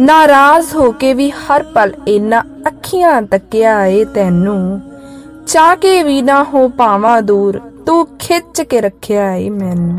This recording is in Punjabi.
ਨਾਰਾਜ਼ ਹੋ ਕੇ ਵੀ ਹਰ ਪਲ ਇਨਾ ਅੱਖੀਆਂ ਤੱਕਿਆ ਏ ਤੈਨੂੰ। ਚਾਹ ਕੇ ਵੀ ਨਾ ਹੋ ਪਾਵਾਂ ਦੂਰ, ਤੂੰ ਖਿੱਚ ਕੇ ਰੱਖਿਆ ਏ ਮੈਨੂੰ।